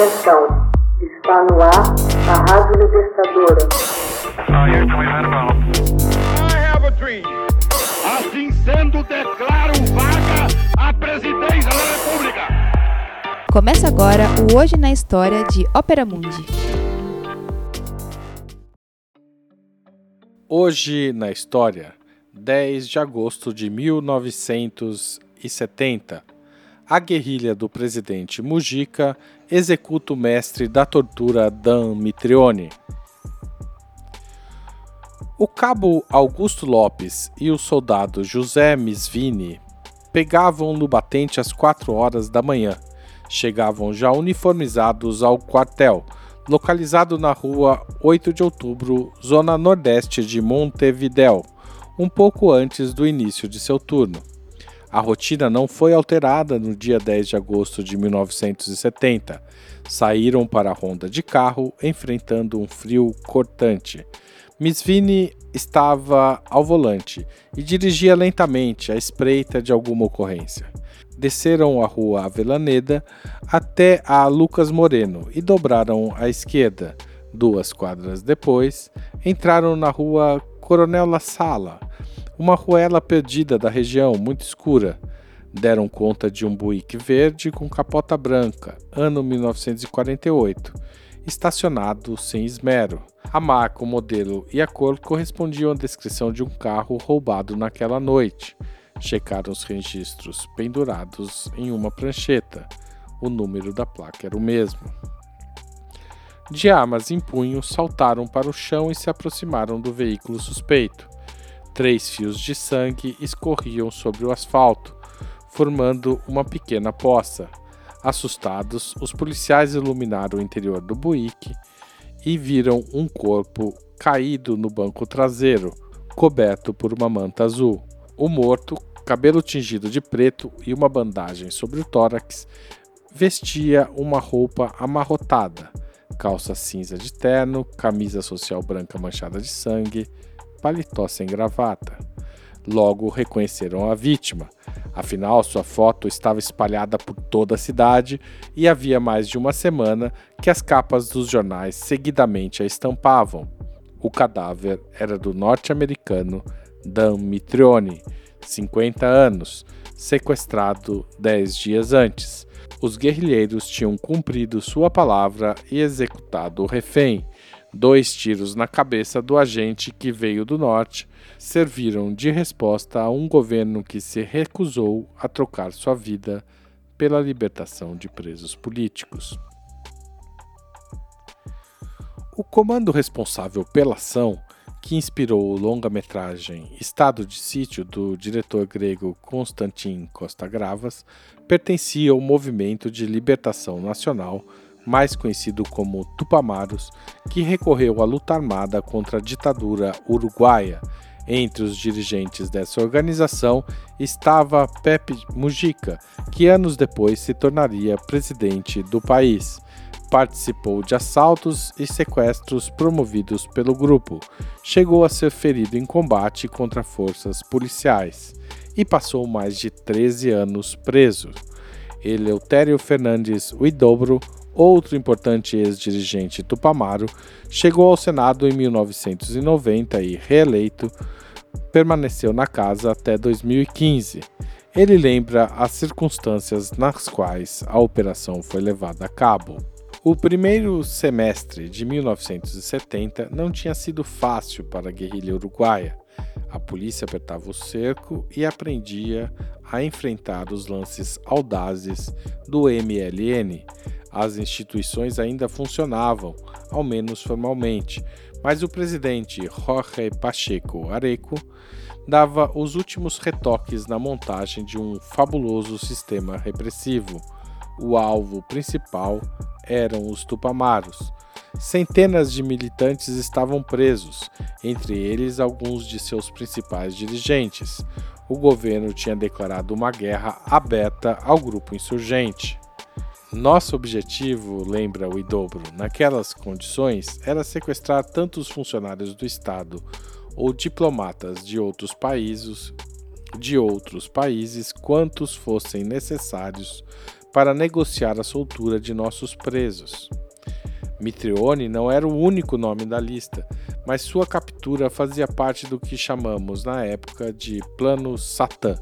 Atenção, está no ar a Rádio Libertadora. Assim sendo, declaro vaga a presidência da República. Começa agora o Hoje na História de Ópera Mundi. Hoje na História, 10 de agosto de 1970 a guerrilha do presidente Mujica executa o mestre da tortura Dan Mitrione. O cabo Augusto Lopes e o soldado José Misvini pegavam no batente às quatro horas da manhã. Chegavam já uniformizados ao quartel, localizado na rua 8 de outubro, zona nordeste de Montevidéu, um pouco antes do início de seu turno. A rotina não foi alterada no dia 10 de agosto de 1970. Saíram para a ronda de carro, enfrentando um frio cortante. Miss Vini estava ao volante e dirigia lentamente à espreita de alguma ocorrência. Desceram a rua Avelaneda até a Lucas Moreno e dobraram à esquerda. Duas quadras depois, entraram na rua Coronel La Sala uma ruela perdida da região, muito escura. Deram conta de um Buick verde com capota branca, ano 1948, estacionado sem esmero. A marca, o modelo e a cor correspondiam à descrição de um carro roubado naquela noite. Checaram os registros pendurados em uma prancheta. O número da placa era o mesmo. De armas em punho, saltaram para o chão e se aproximaram do veículo suspeito. Três fios de sangue escorriam sobre o asfalto, formando uma pequena poça. Assustados, os policiais iluminaram o interior do Buick e viram um corpo caído no banco traseiro, coberto por uma manta azul. O morto, cabelo tingido de preto e uma bandagem sobre o tórax, vestia uma roupa amarrotada, calça cinza de terno, camisa social branca manchada de sangue, paletó sem gravata. Logo reconheceram a vítima. Afinal, sua foto estava espalhada por toda a cidade e havia mais de uma semana que as capas dos jornais seguidamente a estampavam. O cadáver era do norte-americano Dan Mitrione, 50 anos, sequestrado dez dias antes. Os guerrilheiros tinham cumprido sua palavra e executado o refém. Dois tiros na cabeça do agente que veio do norte serviram de resposta a um governo que se recusou a trocar sua vida pela libertação de presos políticos. O comando responsável pela ação, que inspirou o longa-metragem Estado de Sítio do diretor grego Konstantin Costa Gravas, pertencia ao Movimento de Libertação Nacional mais conhecido como Tupamaros, que recorreu à luta armada contra a ditadura uruguaia. Entre os dirigentes dessa organização estava Pepe Mujica, que anos depois se tornaria presidente do país. Participou de assaltos e sequestros promovidos pelo grupo. Chegou a ser ferido em combate contra forças policiais e passou mais de 13 anos preso. Eleutério Fernandes Huidobro outro importante ex-dirigente Tupamaro, chegou ao Senado em 1990 e, reeleito, permaneceu na casa até 2015. Ele lembra as circunstâncias nas quais a operação foi levada a cabo. O primeiro semestre de 1970 não tinha sido fácil para a guerrilha uruguaia. A polícia apertava o cerco e aprendia a enfrentar os lances audazes do MLN, as instituições ainda funcionavam, ao menos formalmente, mas o presidente Jorge Pacheco Areco dava os últimos retoques na montagem de um fabuloso sistema repressivo. O alvo principal eram os tupamaros. Centenas de militantes estavam presos, entre eles alguns de seus principais dirigentes. O governo tinha declarado uma guerra aberta ao grupo insurgente. Nosso objetivo, lembra o Idobro, naquelas condições era sequestrar tanto os funcionários do Estado ou diplomatas de outros países, de outros países quantos fossem necessários para negociar a soltura de nossos presos. Mitrione não era o único nome da lista, mas sua captura fazia parte do que chamamos na época de Plano Satã.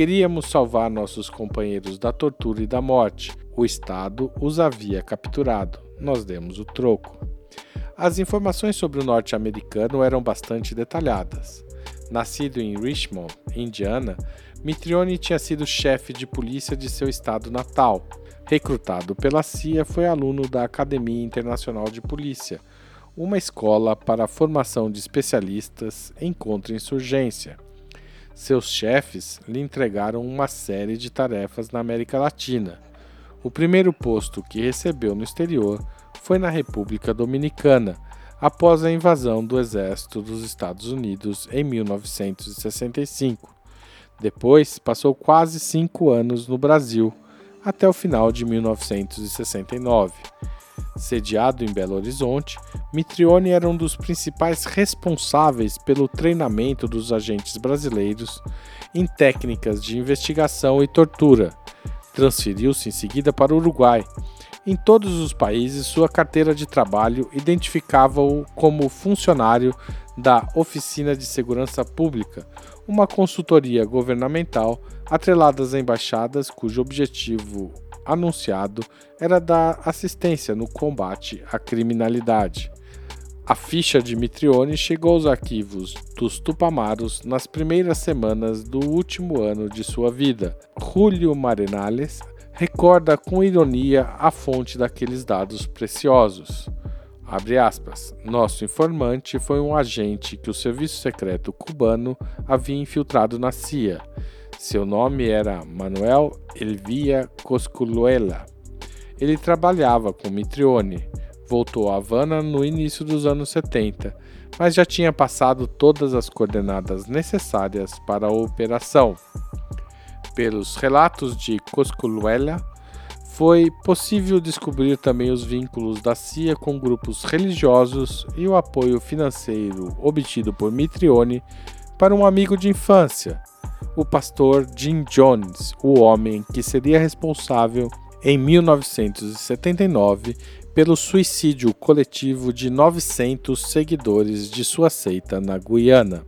Queríamos salvar nossos companheiros da tortura e da morte. O Estado os havia capturado. Nós demos o troco. As informações sobre o norte-americano eram bastante detalhadas. Nascido em Richmond, Indiana, Mitrione tinha sido chefe de polícia de seu estado natal. Recrutado pela CIA, foi aluno da Academia Internacional de Polícia, uma escola para a formação de especialistas em contra-insurgência. Seus chefes lhe entregaram uma série de tarefas na América Latina. O primeiro posto que recebeu no exterior foi na República Dominicana, após a invasão do exército dos Estados Unidos em 1965. Depois, passou quase cinco anos no Brasil até o final de 1969. Sediado em Belo Horizonte, Mitrione era um dos principais responsáveis pelo treinamento dos agentes brasileiros em técnicas de investigação e tortura. Transferiu-se em seguida para o Uruguai. Em todos os países, sua carteira de trabalho identificava-o como funcionário da Oficina de Segurança Pública, uma consultoria governamental atrelada às embaixadas cujo objetivo anunciado era dar assistência no combate à criminalidade. A ficha de Mitrione chegou aos arquivos dos Tupamaros nas primeiras semanas do último ano de sua vida. Julio Marenales recorda com ironia a fonte daqueles dados preciosos. Aspas. Nosso informante foi um agente que o serviço secreto cubano havia infiltrado na CIA. Seu nome era Manuel Elvia Cosculuela. Ele trabalhava com Mitrione. Voltou a Havana no início dos anos 70, mas já tinha passado todas as coordenadas necessárias para a operação. Pelos relatos de Cosculuela, foi possível descobrir também os vínculos da CIA com grupos religiosos e o apoio financeiro obtido por Mitrione para um amigo de infância, o pastor Jim Jones, o homem que seria responsável em 1979 pelo suicídio coletivo de 900 seguidores de sua seita na Guiana.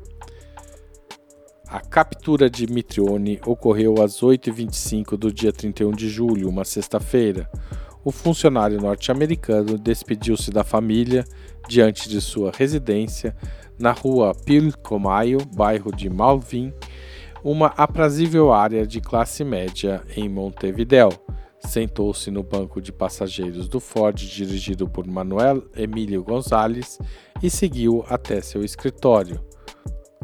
A captura de Mitrione ocorreu às 8h25 do dia 31 de julho, uma sexta-feira. O funcionário norte-americano despediu-se da família diante de sua residência na rua Pilcomayo, bairro de Malvin, uma aprazível área de classe média em Montevideo. Sentou-se no banco de passageiros do Ford dirigido por Manuel Emílio Gonzalez e seguiu até seu escritório.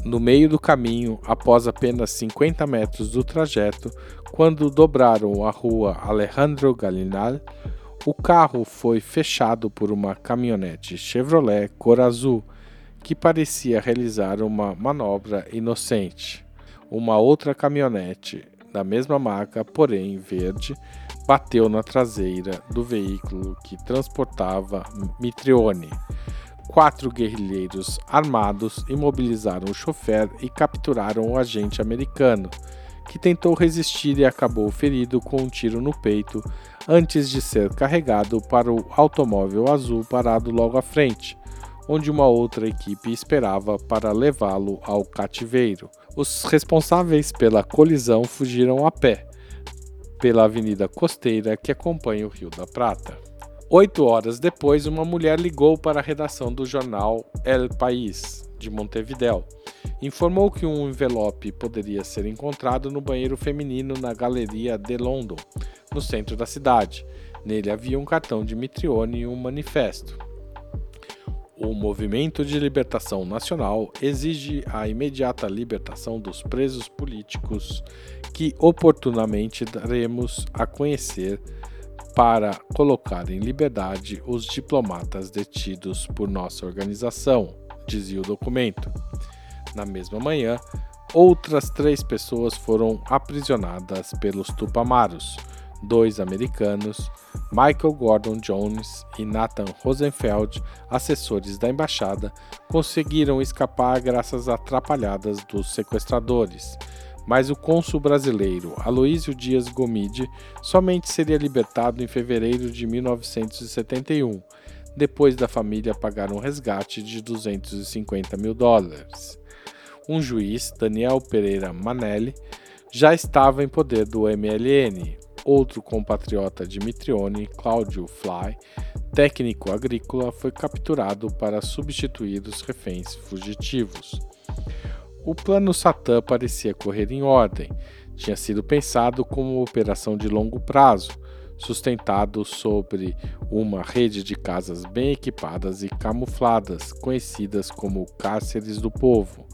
No meio do caminho, após apenas 50 metros do trajeto, quando dobraram a rua Alejandro Galinal, o carro foi fechado por uma caminhonete Chevrolet cor azul que parecia realizar uma manobra inocente. Uma outra caminhonete da mesma marca, porém verde, bateu na traseira do veículo que transportava Mitrione. Quatro guerrilheiros armados imobilizaram o chofer e capturaram o agente americano, que tentou resistir e acabou ferido com um tiro no peito antes de ser carregado para o automóvel azul parado logo à frente, onde uma outra equipe esperava para levá-lo ao cativeiro. Os responsáveis pela colisão fugiram a pé pela avenida costeira que acompanha o Rio da Prata. Oito horas depois, uma mulher ligou para a redação do jornal El País, de Montevideo. Informou que um envelope poderia ser encontrado no banheiro feminino na Galeria de London, no centro da cidade. Nele havia um cartão de Mitrione e um manifesto. O Movimento de Libertação Nacional exige a imediata libertação dos presos políticos que oportunamente daremos a conhecer para colocar em liberdade os diplomatas detidos por nossa organização, dizia o documento. Na mesma manhã, outras três pessoas foram aprisionadas pelos Tupamaros, dois americanos, Michael Gordon Jones e Nathan Rosenfeld, assessores da embaixada, conseguiram escapar graças a atrapalhadas dos sequestradores mas o cônsul brasileiro Aloísio Dias Gomide somente seria libertado em fevereiro de 1971, depois da família pagar um resgate de 250 mil dólares. Um juiz, Daniel Pereira Manelli, já estava em poder do MLN. Outro compatriota de Mitrione, Cláudio Fly, técnico agrícola, foi capturado para substituir os reféns fugitivos. O plano Satã parecia correr em ordem. Tinha sido pensado como uma operação de longo prazo, sustentado sobre uma rede de casas bem equipadas e camufladas, conhecidas como cárceres do povo.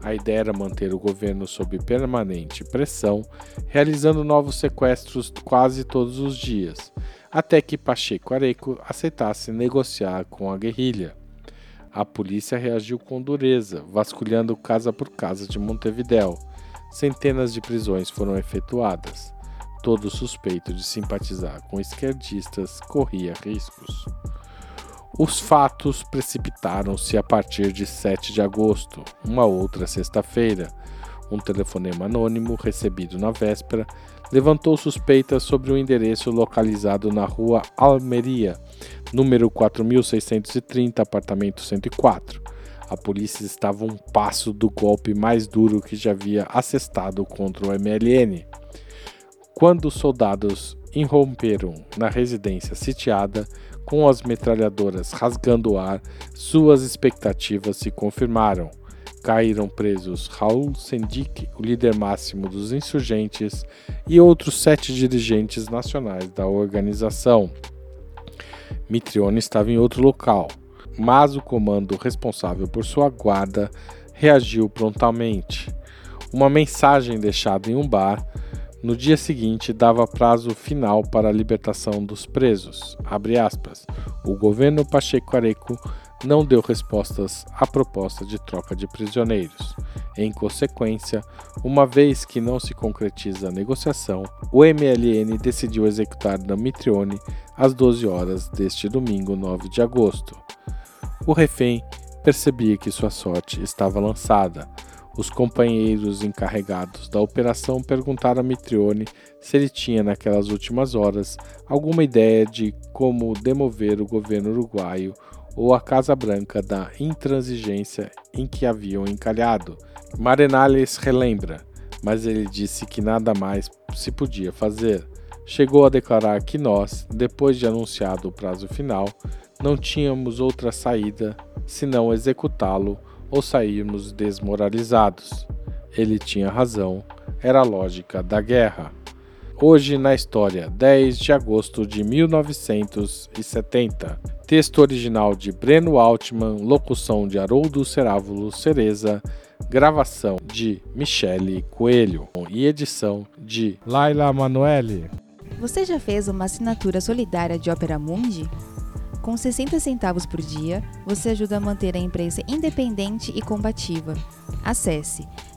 A ideia era manter o governo sob permanente pressão, realizando novos sequestros quase todos os dias, até que Pacheco Areco aceitasse negociar com a guerrilha. A polícia reagiu com dureza, vasculhando casa por casa de Montevidéu. Centenas de prisões foram efetuadas. Todo suspeito de simpatizar com esquerdistas corria riscos. Os fatos precipitaram-se a partir de 7 de agosto, uma outra sexta-feira. Um telefonema anônimo recebido na véspera levantou suspeitas sobre um endereço localizado na rua Almeria, número 4630, apartamento 104. A polícia estava um passo do golpe mais duro que já havia assestado contra o MLN. Quando os soldados irromperam na residência sitiada, com as metralhadoras rasgando o ar, suas expectativas se confirmaram. Caíram presos Raul Sendik, o líder máximo dos insurgentes, e outros sete dirigentes nacionais da organização. Mitrione estava em outro local, mas o comando responsável por sua guarda reagiu prontamente. Uma mensagem deixada em um bar no dia seguinte dava prazo final para a libertação dos presos. O governo Pacheco Areco não deu respostas à proposta de troca de prisioneiros. Em consequência, uma vez que não se concretiza a negociação, o MLN decidiu executar Damitrione às 12 horas deste domingo, 9 de agosto. O refém percebia que sua sorte estava lançada. Os companheiros encarregados da operação perguntaram a Mitrione se ele tinha, naquelas últimas horas, alguma ideia de como demover o governo uruguaio ou a Casa Branca da intransigência em que haviam encalhado. Marenales relembra, mas ele disse que nada mais se podia fazer. Chegou a declarar que nós, depois de anunciado o prazo final, não tínhamos outra saída senão executá-lo ou sairmos desmoralizados. Ele tinha razão, era a lógica da guerra. Hoje na história, 10 de agosto de 1970. Texto original de Breno Altman, locução de Haroldo Cerávulo Cereza, gravação de Michele Coelho e edição de Laila Manoeli. Você já fez uma assinatura solidária de Opera Mundi? Com 60 centavos por dia, você ajuda a manter a imprensa independente e combativa. Acesse